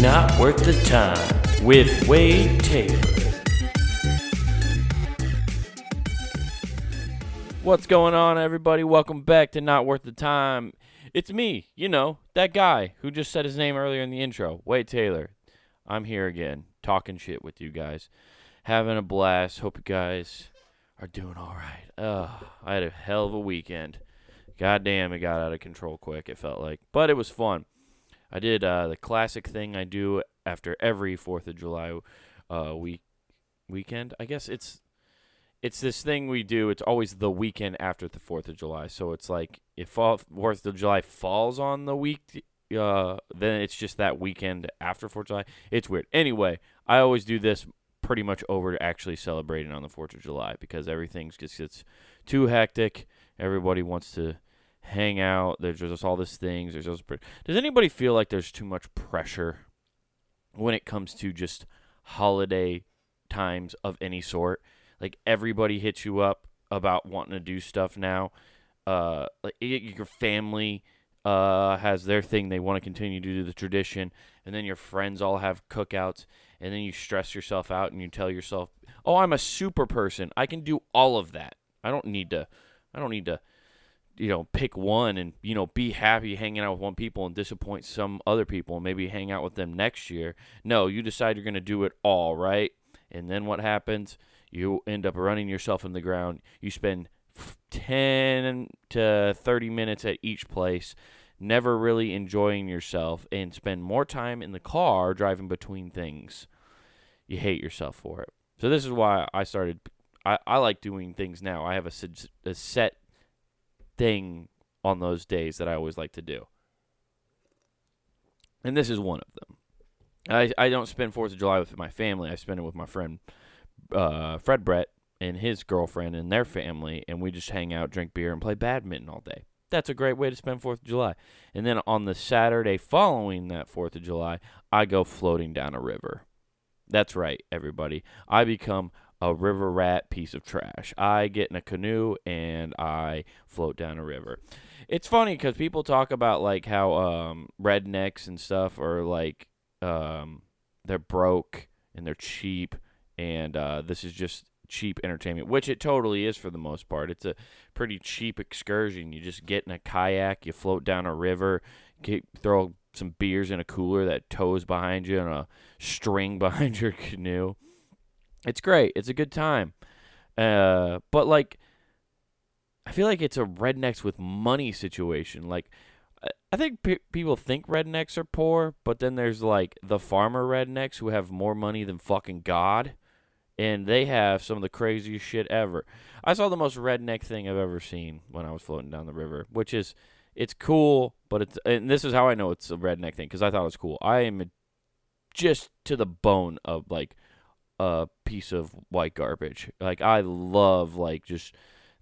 Not Worth the Time with Wade Taylor. What's going on, everybody? Welcome back to Not Worth the Time. It's me, you know, that guy who just said his name earlier in the intro, Wade Taylor. I'm here again, talking shit with you guys, having a blast. Hope you guys are doing all right. Ugh, I had a hell of a weekend. God damn, it got out of control quick, it felt like. But it was fun. I did uh, the classic thing I do after every Fourth of July uh, week weekend. I guess it's it's this thing we do. It's always the weekend after the Fourth of July. So it's like if Fourth of July falls on the week, uh, then it's just that weekend after Fourth of July. It's weird. Anyway, I always do this pretty much over to actually celebrating on the Fourth of July because everything just gets too hectic. Everybody wants to hang out. There's just all these things. There's just does anybody feel like there's too much pressure when it comes to just holiday times of any sort? Like everybody hits you up about wanting to do stuff now. Uh, like your family uh, has their thing. They want to continue to do the tradition, and then your friends all have cookouts, and then you stress yourself out and you tell yourself, "Oh, I'm a super person. I can do all of that. I don't need to. I don't need to." You know, pick one and, you know, be happy hanging out with one people and disappoint some other people and maybe hang out with them next year. No, you decide you're going to do it all, right? And then what happens? You end up running yourself in the ground. You spend 10 to 30 minutes at each place, never really enjoying yourself, and spend more time in the car driving between things. You hate yourself for it. So, this is why I started. I, I like doing things now. I have a, a set thing on those days that I always like to do. And this is one of them. I, I don't spend 4th of July with my family. I spend it with my friend uh, Fred Brett and his girlfriend and their family, and we just hang out, drink beer, and play badminton all day. That's a great way to spend 4th of July. And then on the Saturday following that 4th of July, I go floating down a river. That's right, everybody. I become a river rat piece of trash. I get in a canoe and I float down a river. It's funny because people talk about like how um, rednecks and stuff are like um, they're broke and they're cheap, and uh, this is just cheap entertainment, which it totally is for the most part. It's a pretty cheap excursion. You just get in a kayak, you float down a river, get, throw some beers in a cooler that tows behind you and a string behind your canoe it's great. It's a good time. Uh, but like, I feel like it's a rednecks with money situation. Like, I think pe- people think rednecks are poor, but then there's like the farmer rednecks who have more money than fucking God, and they have some of the craziest shit ever. I saw the most redneck thing I've ever seen when I was floating down the river, which is it's cool, but it's and this is how I know it's a redneck thing because I thought it was cool. I am just to the bone of like a piece of white garbage. Like I love like just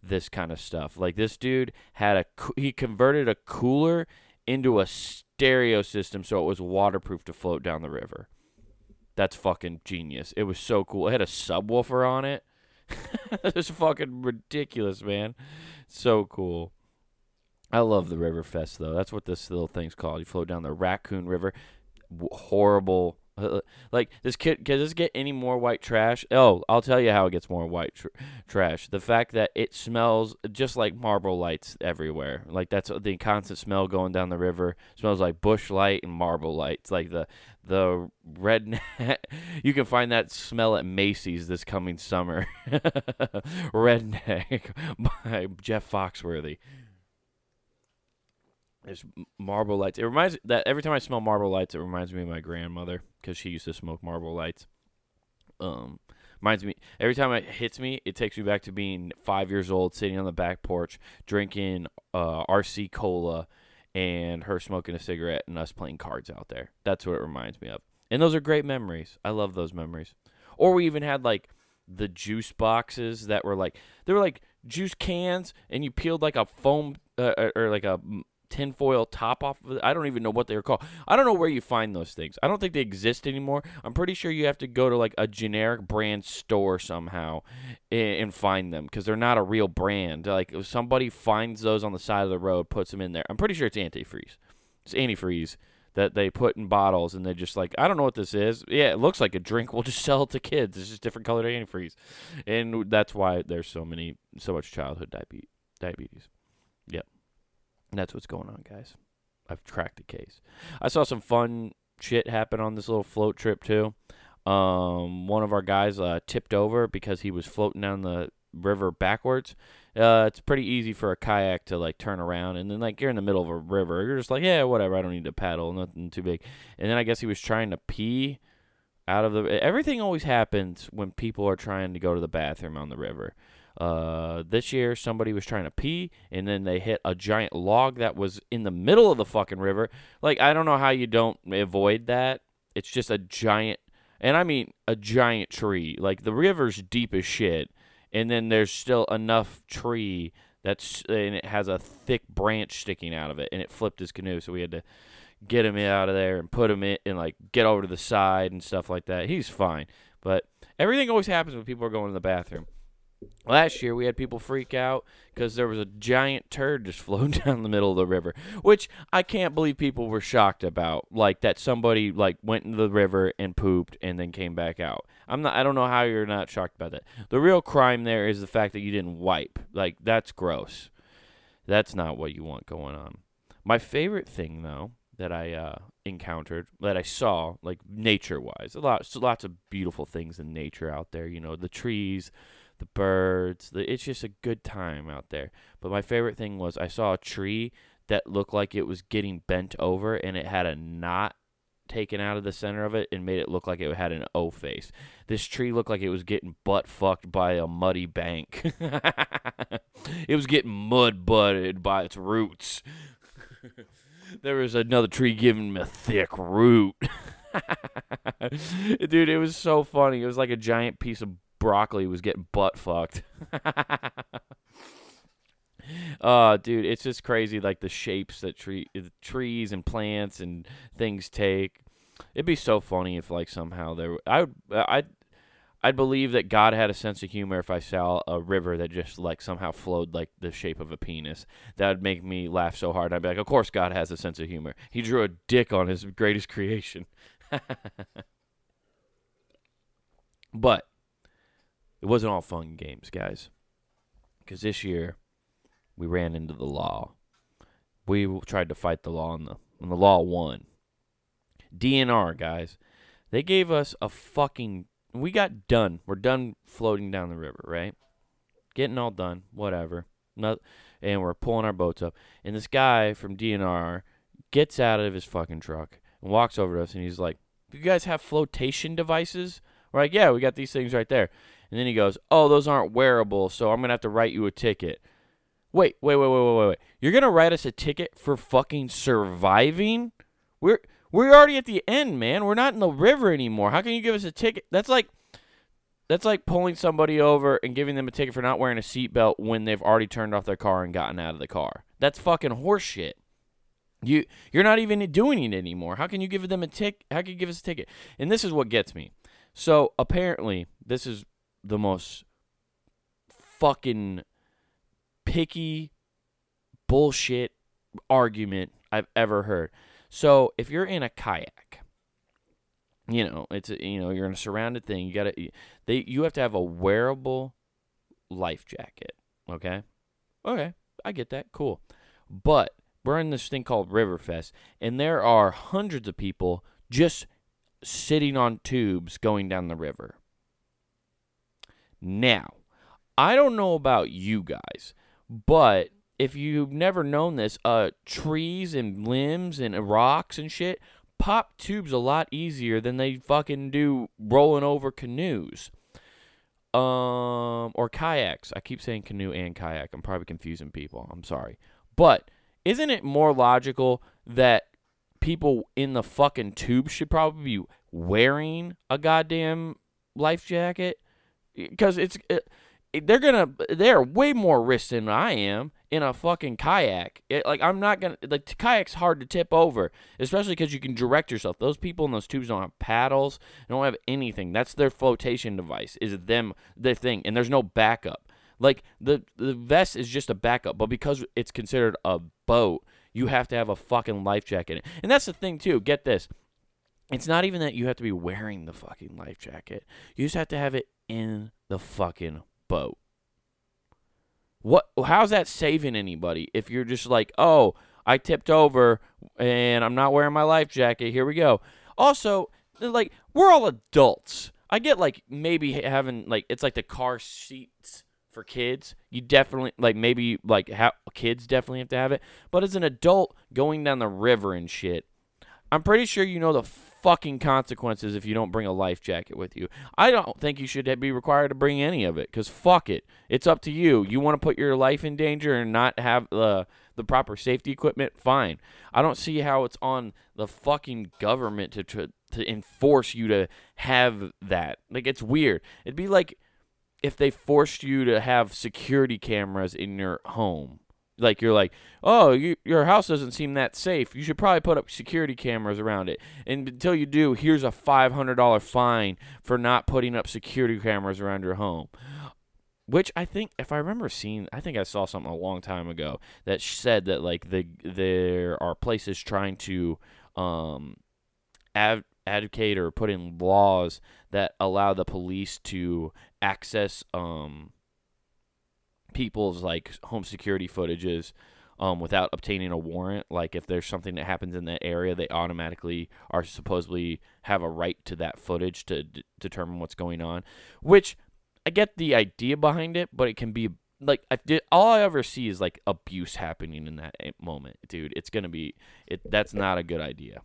this kind of stuff. Like this dude had a he converted a cooler into a stereo system so it was waterproof to float down the river. That's fucking genius. It was so cool. It had a subwoofer on it. it was fucking ridiculous, man. So cool. I love the River Fest though. That's what this little thing's called. You float down the Raccoon River. horrible uh, like this kid, can this get any more white trash? Oh, I'll tell you how it gets more white tr- trash. The fact that it smells just like Marlboro Lights everywhere. Like that's the constant smell going down the river. It smells like Busch Light and Marlboro Lights. Like the the red. you can find that smell at Macy's this coming summer. Redneck by Jeff Foxworthy. There's Marlboro Lights. It reminds that every time I smell Marlboro Lights, it reminds me of my grandmother because she used to smoke Marlboro Lights. Um, reminds me every time it hits me, it takes me back to being five years old, sitting on the back porch, drinking uh, RC cola, and her smoking a cigarette, and us playing cards out there. That's what it reminds me of. And those are great memories. I love those memories. Or we even had like the juice boxes that were like they were like juice cans, and you peeled like a foam uh, or like a tinfoil top off of it. I don't even know what they're called. I don't know where you find those things. I don't think they exist anymore. I'm pretty sure you have to go to like a generic brand store somehow and, find them because they're not a real brand. Like somebody finds those on the side of the road, puts them in there. I'm pretty sure it's antifreeze. It's antifreeze that they put in bottles and they're just like I don't know what this is. Yeah, it looks like a drink. We'll just sell it to kids. It's just different colored antifreeze, and that's why there's so many so much childhood diabetes. And that's what's going on, guys. I've tracked the case. I saw some fun shit happen on this little float trip too. Um, one of our guys uh, tipped over because he was floating down the river backwards. Uh, it's pretty easy for a kayak to like turn around, and then like you're in the middle of a river, you're just like, yeah, whatever. I don't need to paddle, nothing too big. And then I guess he was trying to pee out of the. Everything always happens when people are trying to go to the bathroom on the river. Uh, this year somebody was trying to pee, and then they hit a giant log that was in the middle of the fucking river. Like I don't know how you don't avoid that. It's just a giant, and I mean a giant tree. Like the river's deep as shit and then there's still enough tree that's and it has a thick branch sticking out of it, and it flipped his canoe, so we had to get him out of there and put him in and like get over to the side and stuff like that. He's fine, but everything always happens when people are going to the bathroom. Last year we had people freak out because there was a giant turd just floating down the middle of the river, which I can't believe people were shocked about. Like that somebody like went into the river and pooped and then came back out. I'm not. I don't know how you're not shocked about that. The real crime there is the fact that you didn't wipe. Like that's gross. That's not what you want going on. My favorite thing though that I uh, encountered, that I saw, like nature wise, a lot, lots of beautiful things in nature out there. You know, the trees the birds. The, it's just a good time out there. But my favorite thing was I saw a tree that looked like it was getting bent over and it had a knot taken out of the center of it and made it look like it had an O face. This tree looked like it was getting butt fucked by a muddy bank. it was getting mud butted by its roots. there was another tree giving me a thick root. Dude, it was so funny. It was like a giant piece of broccoli was getting butt fucked. uh dude, it's just crazy like the shapes that tree trees and plants and things take. It'd be so funny if like somehow there I would I I'd believe that God had a sense of humor if I saw a river that just like somehow flowed like the shape of a penis. That would make me laugh so hard. I'd be like, "Of course God has a sense of humor. He drew a dick on his greatest creation." but it wasn't all fun games, guys. Because this year, we ran into the law. We tried to fight the law, and the, and the law won. DNR, guys. They gave us a fucking. We got done. We're done floating down the river, right? Getting all done, whatever. Not, and we're pulling our boats up. And this guy from DNR gets out of his fucking truck and walks over to us, and he's like, "You guys have flotation devices?" We're like, "Yeah, we got these things right there." And then he goes, "Oh, those aren't wearable, so I'm gonna have to write you a ticket." Wait, wait, wait, wait, wait, wait, You're gonna write us a ticket for fucking surviving? We're we're already at the end, man. We're not in the river anymore. How can you give us a ticket? That's like that's like pulling somebody over and giving them a ticket for not wearing a seatbelt when they've already turned off their car and gotten out of the car. That's fucking horseshit. You you're not even doing it anymore. How can you give them a tick? How can you give us a ticket? And this is what gets me. So apparently, this is the most fucking picky bullshit argument I've ever heard. So if you're in a kayak, you know it's a, you know you're in a surrounded thing. You gotta they you have to have a wearable life jacket. Okay, okay, I get that. Cool, but we're in this thing called Riverfest, and there are hundreds of people just sitting on tubes going down the river. Now, I don't know about you guys, but if you've never known this, uh, trees and limbs and rocks and shit pop tubes a lot easier than they fucking do rolling over canoes. Um, or kayaks. I keep saying canoe and kayak. I'm probably confusing people. I'm sorry. But isn't it more logical that people in the fucking tube should probably be wearing a goddamn life jacket? Because it's it, they're gonna they're way more risk than I am in a fucking kayak. It, like I'm not gonna like kayak's hard to tip over, especially because you can direct yourself. Those people in those tubes don't have paddles, they don't have anything. That's their flotation device. Is them their thing, and there's no backup. Like the the vest is just a backup, but because it's considered a boat, you have to have a fucking life jacket. And that's the thing too. Get this. It's not even that you have to be wearing the fucking life jacket. You just have to have it in the fucking boat. What how's that saving anybody if you're just like, "Oh, I tipped over and I'm not wearing my life jacket. Here we go." Also, like we're all adults. I get like maybe having like it's like the car seats for kids. You definitely like maybe like how kids definitely have to have it. But as an adult going down the river and shit, I'm pretty sure you know the fucking consequences if you don't bring a life jacket with you. I don't think you should be required to bring any of it because fuck it. It's up to you. You want to put your life in danger and not have the the proper safety equipment? Fine. I don't see how it's on the fucking government to to, to enforce you to have that. Like it's weird. It'd be like if they forced you to have security cameras in your home like you're like, oh, you, your house doesn't seem that safe. You should probably put up security cameras around it. And until you do, here's a five hundred dollar fine for not putting up security cameras around your home. Which I think, if I remember seeing, I think I saw something a long time ago that said that like the there are places trying to um, ad- advocate or put in laws that allow the police to access um people's like home security footages um, without obtaining a warrant. Like if there's something that happens in that area, they automatically are supposedly have a right to that footage to d- determine what's going on. Which I get the idea behind it, but it can be like I did, all I ever see is like abuse happening in that eh, moment, dude. It's gonna be it. That's not a good idea.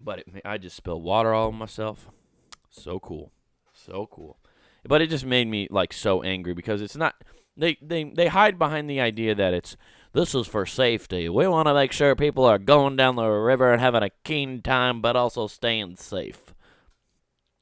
But it, I just spilled water all on myself. So cool, so cool. But it just made me like so angry because it's not they they they hide behind the idea that it's this is for safety. We want to make sure people are going down the river and having a keen time but also staying safe.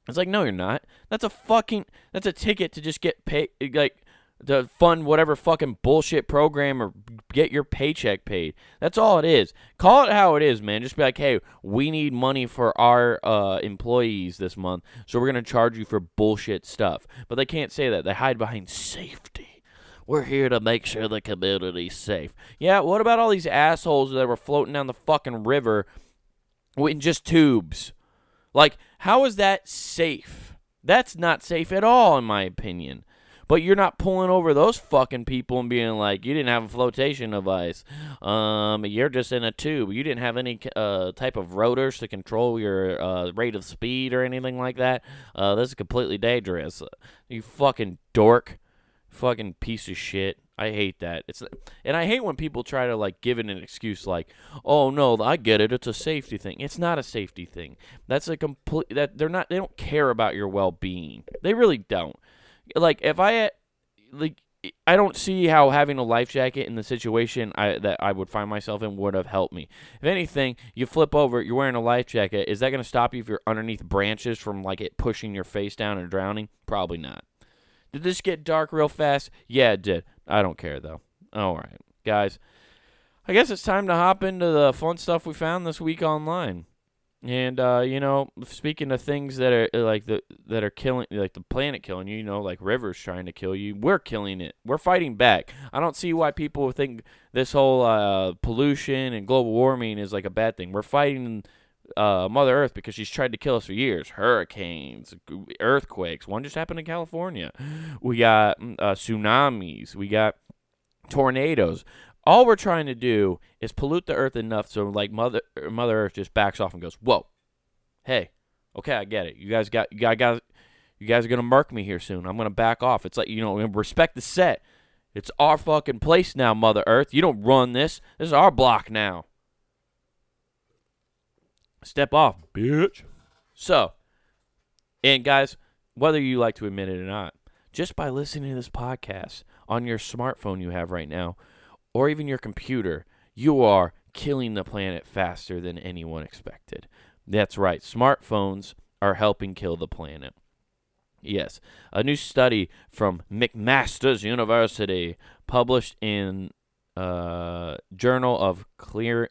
It's like no you're not. That's a fucking that's a ticket to just get paid like to fund whatever fucking bullshit program or get your paycheck paid. That's all it is. Call it how it is, man. Just be like, hey, we need money for our uh, employees this month, so we're gonna charge you for bullshit stuff. But they can't say that. They hide behind safety. We're here to make sure the community's safe. Yeah, what about all these assholes that were floating down the fucking river in just tubes? Like, how is that safe? That's not safe at all, in my opinion. But you're not pulling over those fucking people and being like, you didn't have a flotation device. Um, you're just in a tube. You didn't have any uh, type of rotors to control your uh, rate of speed or anything like that. Uh, this is completely dangerous. You fucking dork. Fucking piece of shit. I hate that. It's and I hate when people try to like give it an excuse like, "Oh no, I get it. It's a safety thing." It's not a safety thing. That's a complete that they're not they don't care about your well-being. They really don't like if I like I don't see how having a life jacket in the situation I, that I would find myself in would have helped me. If anything, you flip over, you're wearing a life jacket. Is that going to stop you if you're underneath branches from like it pushing your face down and drowning? Probably not. Did this get dark real fast? Yeah, it did. I don't care though. All right, guys. I guess it's time to hop into the fun stuff we found this week online. And uh, you know, speaking of things that are uh, like the that are killing, like the planet killing you, you know, like rivers trying to kill you, we're killing it. We're fighting back. I don't see why people think this whole uh, pollution and global warming is like a bad thing. We're fighting uh, Mother Earth because she's tried to kill us for years. Hurricanes, earthquakes. One just happened in California. We got mm, uh, tsunamis. We got tornadoes all we're trying to do is pollute the earth enough so like mother mother earth just backs off and goes whoa. Hey. Okay i get it. You guys got you guys got you guys are gonna mark me here soon. I'm gonna back off. It's like you know respect the set. It's our fucking place now mother earth. You don't run this. This is our block now. Step off bitch. So and guys whether you like to admit it or not just by listening to this podcast on your smartphone you have right now or even your computer, you are killing the planet faster than anyone expected. That's right, smartphones are helping kill the planet. Yes, a new study from McMaster's University, published in uh, Journal of Clear,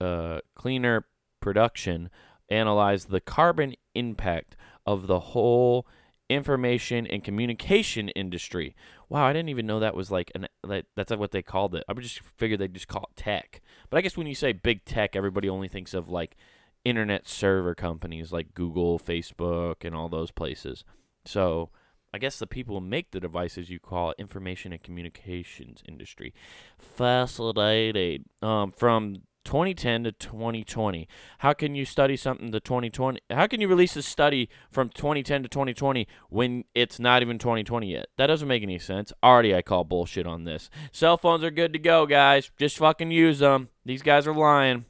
uh, Cleaner Production, analyzed the carbon impact of the whole information and communication industry. Wow, I didn't even know that was like an that, that's what they called it. I just figured they just call it tech. But I guess when you say big tech, everybody only thinks of like internet server companies like Google, Facebook, and all those places. So I guess the people who make the devices you call information and communications industry. Fascinating. Um, from 2010 to 2020. How can you study something to 2020? How can you release a study from 2010 to 2020 when it's not even 2020 yet? That doesn't make any sense. Already, I call bullshit on this. Cell phones are good to go, guys. Just fucking use them. These guys are lying,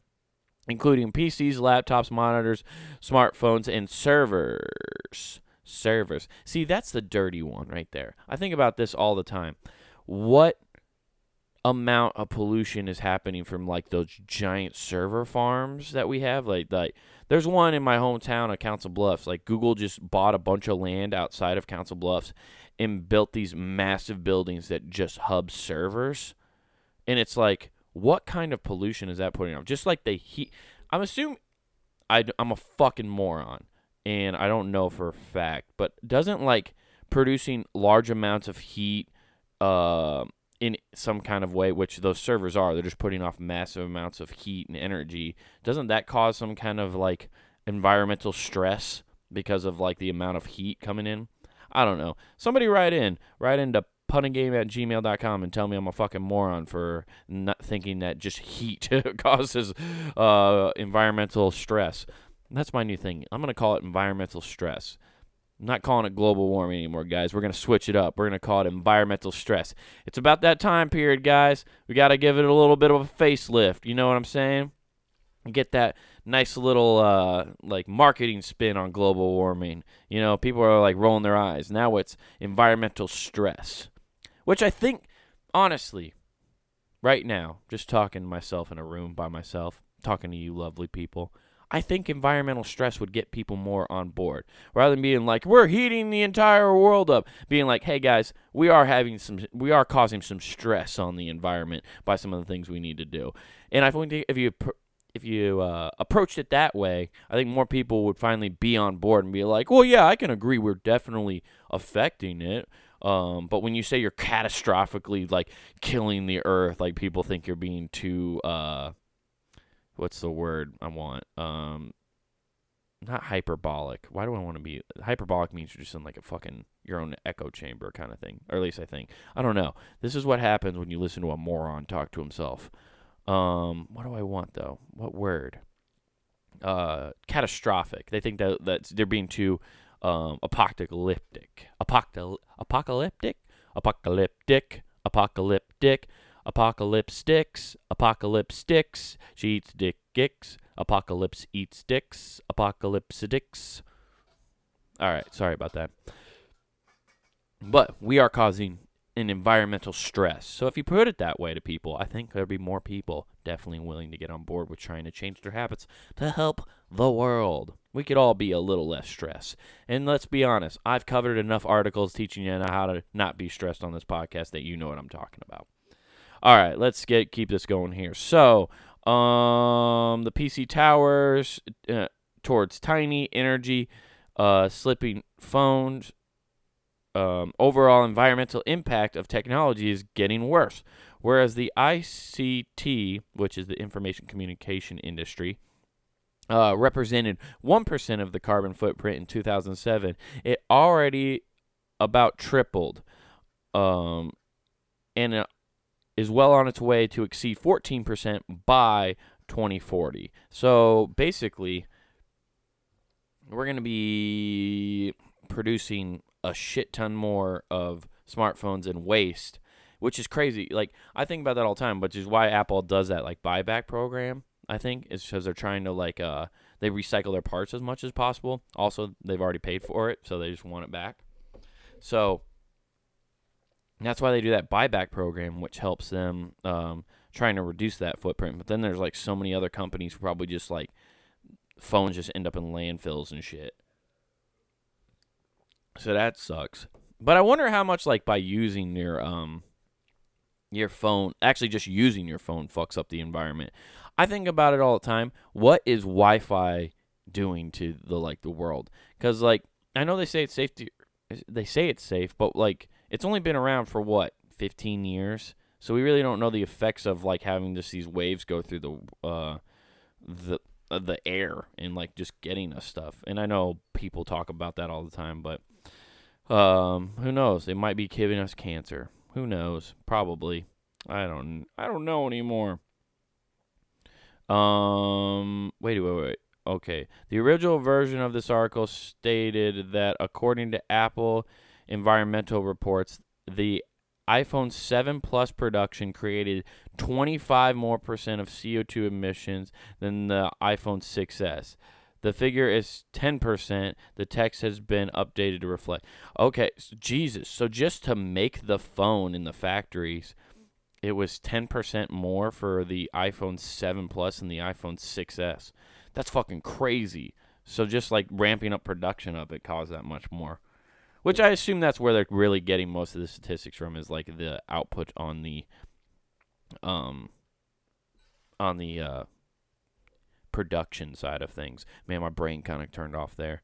including PCs, laptops, monitors, smartphones, and servers. Servers. See, that's the dirty one right there. I think about this all the time. What amount of pollution is happening from like those giant server farms that we have. Like, like there's one in my hometown of Council Bluffs. Like Google just bought a bunch of land outside of Council Bluffs and built these massive buildings that just hub servers. And it's like, what kind of pollution is that putting out? Just like the heat. I'm assuming I, I'm a fucking moron and I don't know for a fact, but doesn't like producing large amounts of heat, uh, in some kind of way, which those servers are. They're just putting off massive amounts of heat and energy. Doesn't that cause some kind of like environmental stress because of like the amount of heat coming in? I don't know. Somebody write in, write into punninggame at gmail.com and tell me I'm a fucking moron for not thinking that just heat causes uh, environmental stress. That's my new thing. I'm going to call it environmental stress. I'm not calling it global warming anymore, guys. We're going to switch it up. We're going to call it environmental stress. It's about that time period, guys. We got to give it a little bit of a facelift. You know what I'm saying? Get that nice little uh, like marketing spin on global warming. You know, people are like rolling their eyes. Now it's environmental stress, which I think, honestly, right now, just talking to myself in a room by myself, talking to you lovely people. I think environmental stress would get people more on board. Rather than being like we're heating the entire world up being like hey guys we are having some we are causing some stress on the environment by some of the things we need to do. And I think if you if you uh, approached it that way I think more people would finally be on board and be like well yeah I can agree we're definitely affecting it. Um, but when you say you're catastrophically like killing the earth like people think you're being too uh, what's the word I want? Um, not hyperbolic. Why do I want to be hyperbolic? Means you're just in like a fucking your own echo chamber kind of thing, or at least I think. I don't know. This is what happens when you listen to a moron talk to himself. Um, what do I want though? What word? Uh, catastrophic. They think that that's they're being too um apocalyptic. Apocal apocalyptic. Apocalyptic. Apocalyptic. Apocalypse sticks. Apocalypse sticks. She eats dick gicks. Apocalypse eats dicks. Apocalypse dicks. All right, sorry about that. But we are causing an environmental stress. So if you put it that way to people, I think there'd be more people definitely willing to get on board with trying to change their habits to help the world. We could all be a little less stressed. And let's be honest, I've covered enough articles teaching you how to not be stressed on this podcast that you know what I'm talking about. All right, let's get keep this going here. So, um, the PC towers uh, towards tiny energy, uh, slipping phones. Um, overall environmental impact of technology is getting worse, whereas the ICT, which is the information communication industry, uh, represented 1% of the carbon footprint in 2007. It already about tripled. Um, and is well on its way to exceed 14% by 2040. So basically, we're going to be producing a shit ton more of smartphones and waste, which is crazy. Like, I think about that all the time, which is why Apple does that, like, buyback program. I think is because they're trying to like uh they recycle their parts as much as possible. Also, they've already paid for it, so they just want it back. So and that's why they do that buyback program, which helps them um, trying to reduce that footprint. But then there's like so many other companies who probably just like phones just end up in landfills and shit. So that sucks. But I wonder how much like by using your um your phone, actually just using your phone fucks up the environment. I think about it all the time. What is Wi-Fi doing to the like the world? Cuz like I know they say it's safe to they say it's safe, but like it's only been around for what 15 years, so we really don't know the effects of like having just these waves go through the uh the uh, the air and like just getting us stuff. And I know people talk about that all the time, but um, who knows? it might be giving us cancer. Who knows? Probably. I don't. I don't know anymore. Um. Wait. Wait. Wait. Okay. The original version of this article stated that according to Apple environmental reports, the iPhone 7 Plus production created 25 more percent of CO2 emissions than the iPhone 6s. The figure is 10%. The text has been updated to reflect. Okay, so Jesus. So just to make the phone in the factories, it was 10% more for the iPhone 7 Plus and the iPhone 6s. That's fucking crazy. So just like ramping up production of it caused that much more. Which I assume that's where they're really getting most of the statistics from is like the output on the um on the uh production side of things. Man, my brain kind of turned off there.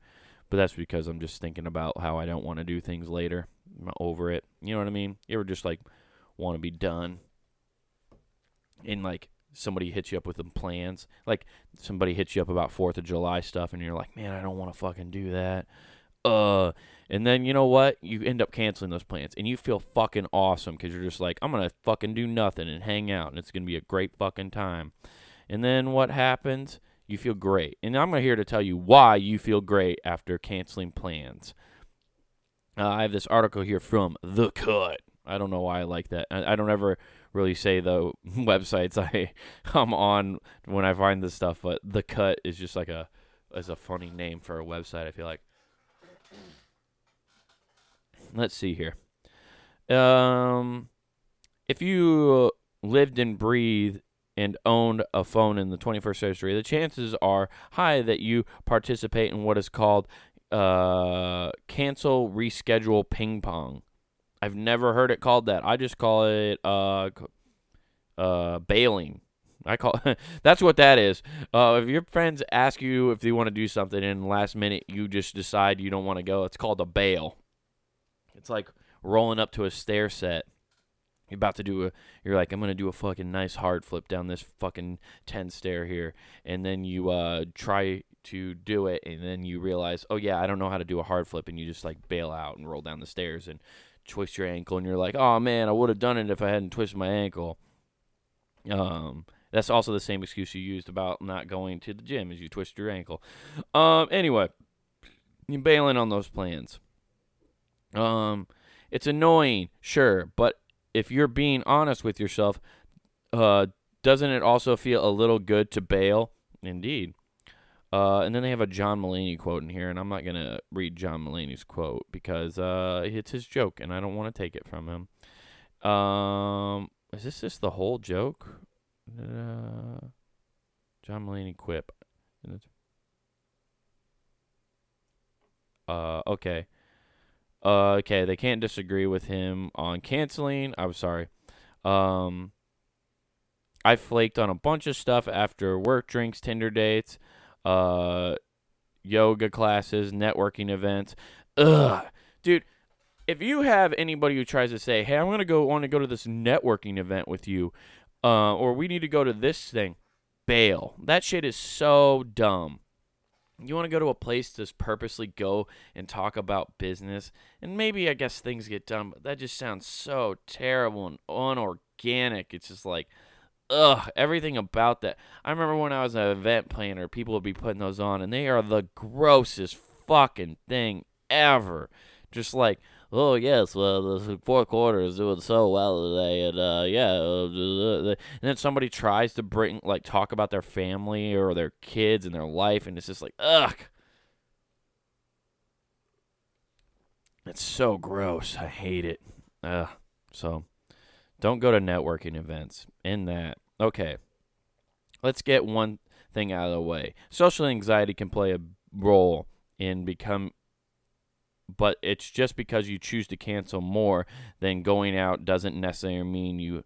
But that's because I'm just thinking about how I don't want to do things later. I'm over it. You know what I mean? You ever just like want to be done? And like somebody hits you up with some plans. Like somebody hits you up about 4th of July stuff and you're like, "Man, I don't want to fucking do that." Uh and then you know what? You end up canceling those plans and you feel fucking awesome cuz you're just like, "I'm going to fucking do nothing and hang out and it's going to be a great fucking time." And then what happens? You feel great. And I'm here to tell you why you feel great after canceling plans. Uh, I have this article here from The Cut. I don't know why I like that. I, I don't ever really say the websites I I'm on when I find this stuff, but The Cut is just like a is a funny name for a website. I feel like. Let's see here. Um, if you lived and breathed and owned a phone in the 21st century, the chances are high that you participate in what is called uh, cancel, reschedule, ping pong. I've never heard it called that. I just call it uh, uh, bailing. I call that's what that is. Uh, if your friends ask you if they want to do something and last minute you just decide you don't want to go, it's called a bail. It's like rolling up to a stair set. You're about to do a you're like i'm gonna do a fucking nice hard flip down this fucking 10 stair here. And then you uh try to do it and then you realize oh yeah i don't know how to do a hard flip and you just like bail out and roll down the stairs and twist your ankle and you're like oh man i would have done it if i hadn't twisted my ankle. Um that's also the same excuse you used about not going to the gym as you twist your ankle. Um anyway you're bailing on those plans um it's annoying sure but if you're being honest with yourself, uh, doesn't it also feel a little good to bail? Indeed. Uh, and then they have a John Mulaney quote in here, and I'm not gonna read John Mulaney's quote because uh, it's his joke, and I don't want to take it from him. Um, is this just the whole joke? Uh, John Mulaney quip. Uh, okay. Uh, okay, they can't disagree with him on canceling. I'm sorry. Um, I flaked on a bunch of stuff after work drinks, Tinder dates, uh, yoga classes, networking events. Ugh, dude. If you have anybody who tries to say, "Hey, I'm gonna go want to go to this networking event with you," uh, or we need to go to this thing, bail. That shit is so dumb you want to go to a place to purposely go and talk about business and maybe i guess things get done but that just sounds so terrible and unorganic. It's just like ugh everything about that. I remember when i was an event planner people would be putting those on and they are the grossest fucking thing ever. Just like oh yes, well the fourth quarter is doing so well today, and uh, yeah, uh, and then somebody tries to bring like talk about their family or their kids and their life, and it's just like ugh. It's so gross. I hate it. Ugh. So, don't go to networking events. In that, okay. Let's get one thing out of the way. Social anxiety can play a role in become but it's just because you choose to cancel more than going out doesn't necessarily mean you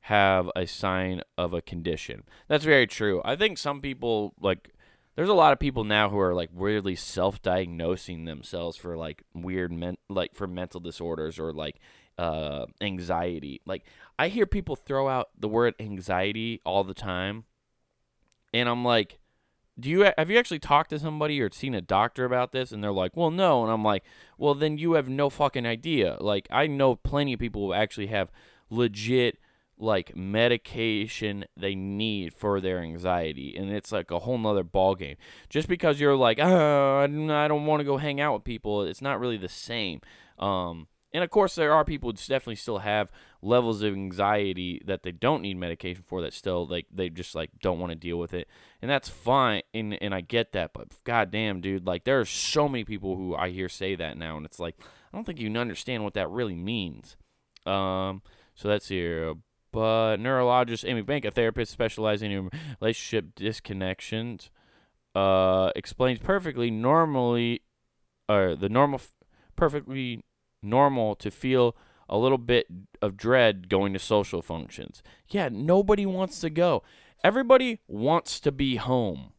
have a sign of a condition. That's very true. I think some people like there's a lot of people now who are like weirdly self-diagnosing themselves for like weird men like for mental disorders or like uh anxiety. Like I hear people throw out the word anxiety all the time. And I'm like, do you have you actually talked to somebody or seen a doctor about this? And they're like well no. And i'm like well then you have no fucking idea. Like i know plenty of people who actually have legit like medication they need for their anxiety. And it's like a whole nother ball game just because you're like oh, i don't want to go hang out with people it's not really the same. Um and of course, there are people who definitely still have levels of anxiety that they don't need medication for. That still like they just like don't want to deal with it, and that's fine. And and I get that, but goddamn, dude, like there are so many people who I hear say that now, and it's like I don't think you understand what that really means. Um, so that's here. But neurologist Amy Bank, a therapist specializing in relationship disconnections, uh, explains perfectly normally, or the normal, perfectly normal to feel a little bit of dread going to social functions. Yeah, nobody wants to go. Everybody wants to be home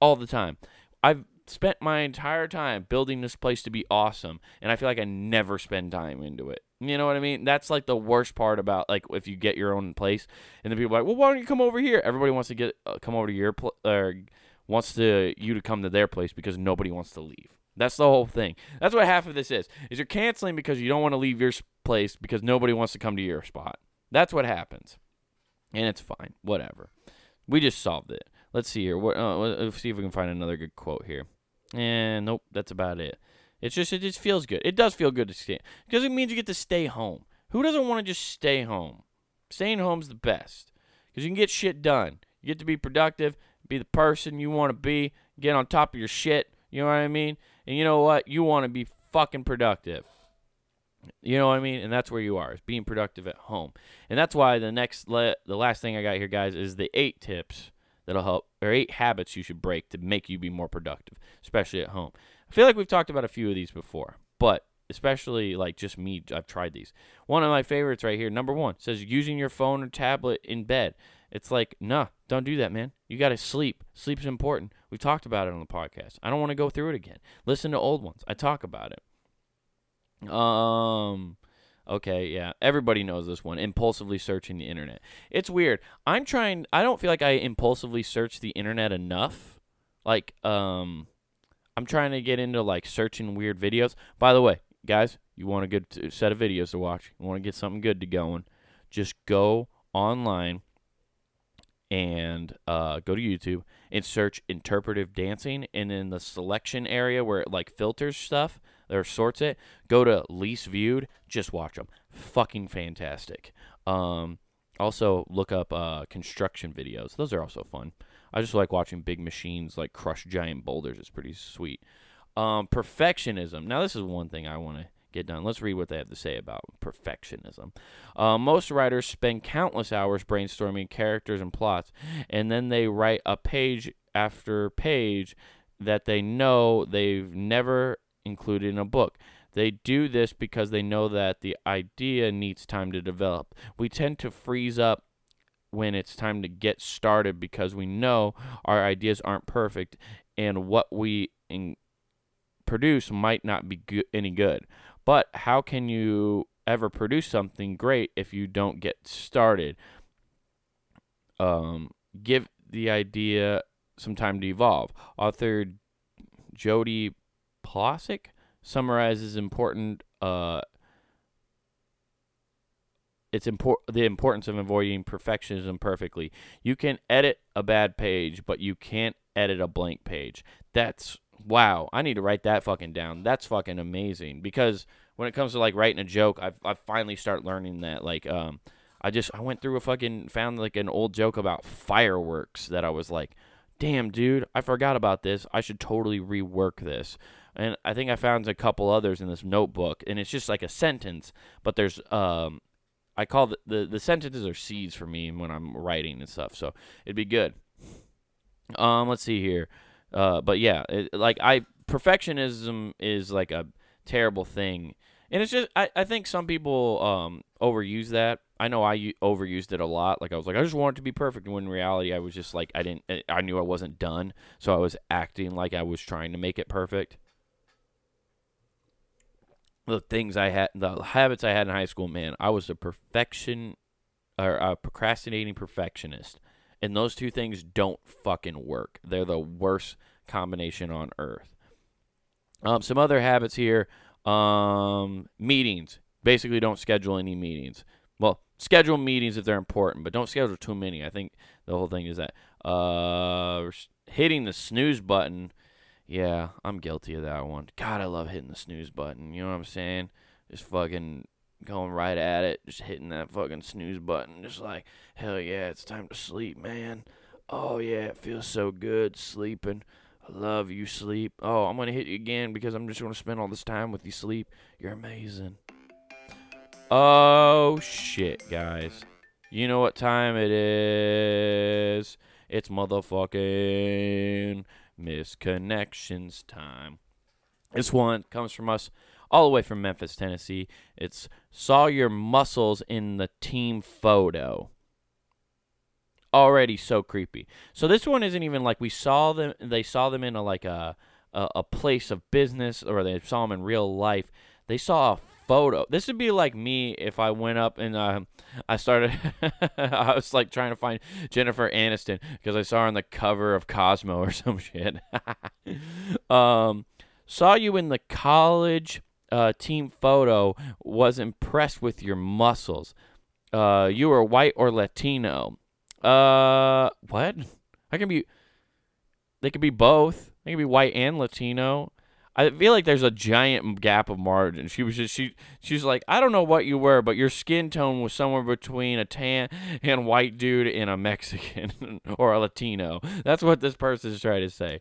all the time. I've spent my entire time building this place to be awesome, and I feel like I never spend time into it. You know what I mean? That's like the worst part about like if you get your own place, and then people like, "Well, why don't you come over here?" Everybody wants to get uh, come over to your place, or wants to you to come to their place because nobody wants to leave. That's the whole thing. That's what half of this is. Is you're canceling because you don't want to leave your place because nobody wants to come to your spot. That's what happens. And it's fine. Whatever. We just solved it. Let's see here. What uh, let's see if we can find another good quote here. And nope, that's about it. It's just it just feels good. It does feel good to stay because it means you get to stay home. Who doesn't want to just stay home? Staying home's the best because you can get shit done. You get to be productive, be the person you want to be, get on top of your shit. You know what I mean? And you know what? You want to be fucking productive. You know what I mean? And that's where you are, is being productive at home. And that's why the next le- the last thing I got here guys is the 8 tips that'll help or 8 habits you should break to make you be more productive, especially at home. I feel like we've talked about a few of these before, but especially like just me, I've tried these. One of my favorites right here, number 1, says using your phone or tablet in bed. It's like, nah, don't do that, man. You got to sleep. Sleep's important. We talked about it on the podcast. I don't want to go through it again. Listen to old ones. I talk about it. Um okay, yeah. Everybody knows this one. Impulsively searching the internet. It's weird. I'm trying I don't feel like I impulsively search the internet enough. Like um I'm trying to get into like searching weird videos. By the way, guys, you want a good set of videos to watch. You want to get something good to going. Just go online and uh, go to YouTube and search interpretive dancing. And in the selection area where it like filters stuff or sorts it, go to least viewed. Just watch them. Fucking fantastic. Um, also, look up uh, construction videos. Those are also fun. I just like watching big machines like crush giant boulders. It's pretty sweet. Um, perfectionism. Now, this is one thing I want to get done. Let's read what they have to say about perfectionism. Uh, most writers spend countless hours brainstorming characters and plots, and then they write a page after page that they know they've never included in a book. They do this because they know that the idea needs time to develop. We tend to freeze up when it's time to get started because we know our ideas aren't perfect and what we in- produce might not be go- any good. But how can you ever produce something great if you don't get started? Um, give the idea some time to evolve. Author Jody Plosick summarizes important uh, it's important the importance of avoiding perfectionism perfectly. You can edit a bad page, but you can't edit a blank page. That's wow, I need to write that fucking down. That's fucking amazing because when it comes to like writing a joke, I've I've finally start learning that like um I just I went through a fucking found like an old joke about fireworks that I was like, "Damn, dude, I forgot about this. I should totally rework this." And I think I found a couple others in this notebook and it's just like a sentence, but there's um I call the, the, the sentences are seeds for me when I'm writing and stuff. So it'd be good. Um, let's see here. Uh, but yeah, it, like I perfectionism is like a terrible thing, and it's just I, I think some people um overuse that. I know I u- overused it a lot. Like I was like, I just want it to be perfect. When in reality, I was just like, I didn't. I- I knew I wasn't done, so I was acting like I was trying to make it perfect. The things I had, the habits I had in high school, man, I was a perfection or a procrastinating perfectionist, and those two things don't fucking work. They're the worst combination on earth. Um, some other habits here. Um, meetings. Basically, don't schedule any meetings. Well, schedule meetings if they're important, but don't schedule too many. I think the whole thing is that uh, hitting the snooze button. Yeah, I'm guilty of that one. God, I love hitting the snooze button. You know what I'm saying? Just fucking going right at it, just hitting that fucking snooze button, just like, hell yeah, it's time to sleep, man. Oh yeah, it feels so good sleeping. I love you, sleep. Oh, I'm gonna hit you again because I'm just gonna spend all this time with you, sleep. You're amazing. Oh shit, guys. You know what time it is? It's motherfucking missed connections time. This one comes from us all the way from Memphis, Tennessee. It's saw your muscles in the team photo. Already so creepy. So this one isn't even like we saw them. They saw them in a like a a, a place of business, or they saw them in real life. They saw a photo. This would be like me if I went up and uh, I started. I was like trying to find Jennifer Aniston because I saw her on the cover of Cosmo or some shit. um, saw you in the college uh, team photo. Was impressed with your muscles. Uh, you were white or Latino. Uh, what? I can be. They could be both. They could be white and Latino. I feel like there's a giant gap of margin. She was just she she's like, I don't know what you were, but your skin tone was somewhere between a tan and white dude and a Mexican or a Latino. That's what this person is trying to say.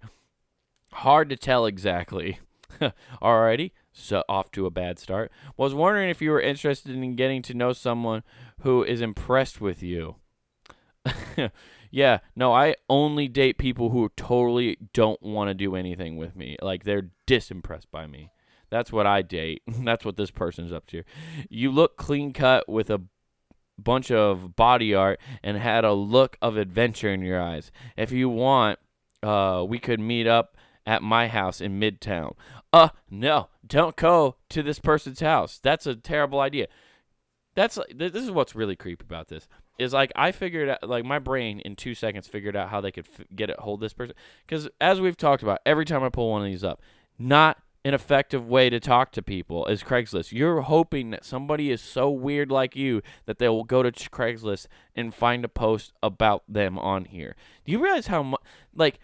Hard to tell exactly. Alrighty, so off to a bad start. Was wondering if you were interested in getting to know someone who is impressed with you. yeah, no, I only date people who totally don't want to do anything with me. Like they're disimpressed by me. That's what I date. That's what this person's up to. You look clean cut with a bunch of body art and had a look of adventure in your eyes. If you want, uh, we could meet up at my house in Midtown. Uh, no, don't go to this person's house. That's a terrible idea. That's this is what's really creepy about this is like I figured out like my brain in two seconds figured out how they could f- get it hold this person because as we've talked about every time I pull one of these up, not an effective way to talk to people is Craigslist. You're hoping that somebody is so weird like you that they will go to Craigslist and find a post about them on here. Do you realize how much like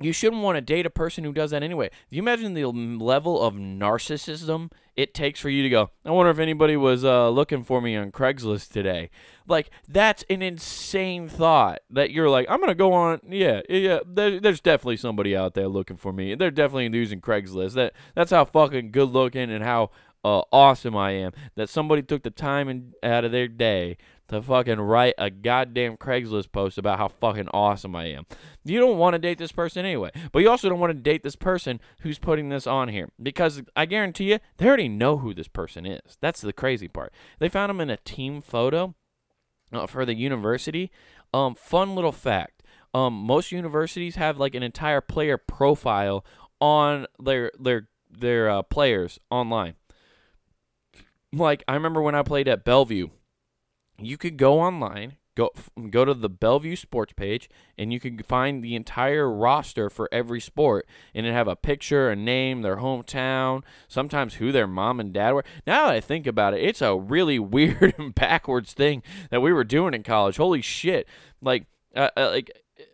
you shouldn't want to date a person who does that anyway. Do you imagine the level of narcissism it takes for you to go, I wonder if anybody was uh, looking for me on Craigslist today? Like, that's an insane thought that you're like, I'm going to go on. Yeah, yeah, there, there's definitely somebody out there looking for me. They're definitely using Craigslist. That That's how fucking good looking and how uh, awesome I am that somebody took the time and out of their day to fucking write a goddamn Craigslist post about how fucking awesome I am. You don't want to date this person anyway, but you also don't want to date this person who's putting this on here because I guarantee you they already know who this person is. That's the crazy part. They found him in a team photo uh, for the university. Um, fun little fact. Um, most universities have like an entire player profile on their their their uh, players online. Like I remember when I played at Bellevue, you could go online, go go to the Bellevue sports page, and you could find the entire roster for every sport, and it have a picture, a name, their hometown, sometimes who their mom and dad were. Now that I think about it, it's a really weird and backwards thing that we were doing in college. Holy shit! Like, uh, uh, like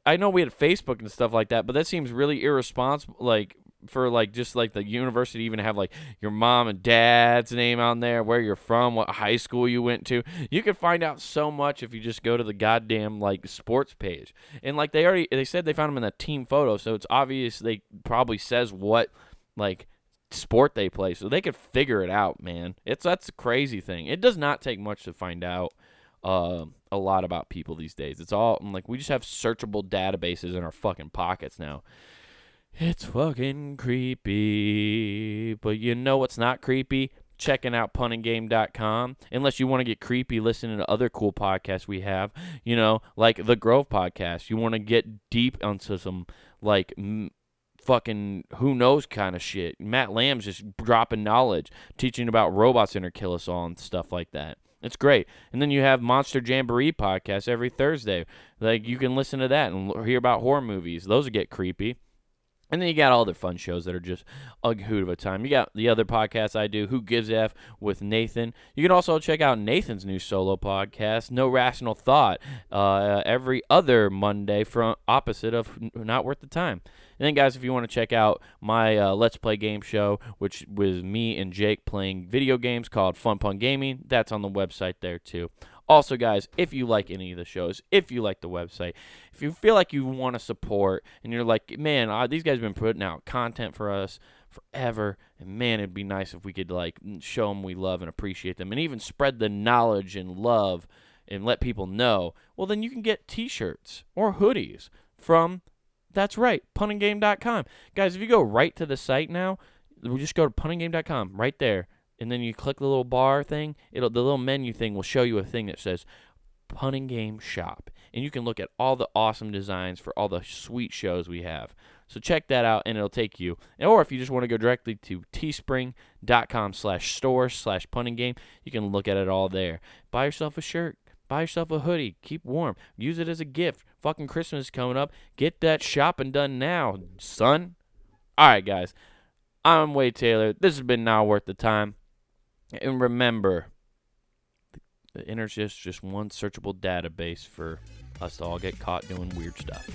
I know we had Facebook and stuff like that, but that seems really irresponsible. Like for like just like the university even have like your mom and dad's name on there, where you're from, what high school you went to. You can find out so much if you just go to the goddamn like sports page. And like they already they said they found them in the team photo, so it's obvious they probably says what like sport they play, so they could figure it out, man. It's that's a crazy thing. It does not take much to find out uh, a lot about people these days. It's all like we just have searchable databases in our fucking pockets now. It's fucking creepy. But you know what's not creepy? checking out punninggame.com. Unless you want to get creepy listening to other cool podcasts we have, you know, like the Grove podcast. You want to get deep into some like m- fucking who knows kind of shit. Matt Lamb's just dropping knowledge, teaching about robots and kill us all and stuff like that. It's great. And then you have Monster Jamboree podcast every Thursday. Like you can listen to that and hear about horror movies. Those get creepy. And then you got all the fun shows that are just a hoot of a time. You got the other podcasts I do, Who Gives F with Nathan. You can also check out Nathan's new solo podcast, No Rational Thought, uh, every other Monday from opposite of Not Worth the Time. And then, guys, if you want to check out my uh, Let's Play game show, which was me and Jake playing video games called Fun Pun Gaming, that's on the website there too. Also, guys, if you like any of the shows, if you like the website, if you feel like you want to support and you're like, man, uh, these guys have been putting out content for us forever, and man, it'd be nice if we could like show them we love and appreciate them, and even spread the knowledge and love and let people know. Well, then you can get T-shirts or hoodies from. That's right, punninggame.com. Guys, if you go right to the site now, we just go to punninggame.com right there and then you click the little bar thing, it'll the little menu thing will show you a thing that says punning game shop. And you can look at all the awesome designs for all the sweet shows we have. So check that out and it'll take you. Or if you just want to go directly to teespring.com slash store slash punning game, you can look at it all there. Buy yourself a shirt. Buy yourself a hoodie. Keep warm. Use it as a gift. Fucking Christmas is coming up. Get that shopping done now, son. All right, guys. I'm Wade Taylor. This has been Not Worth the Time. And remember, the, internet's just one searchable database for us to all get caught doing weird stuff.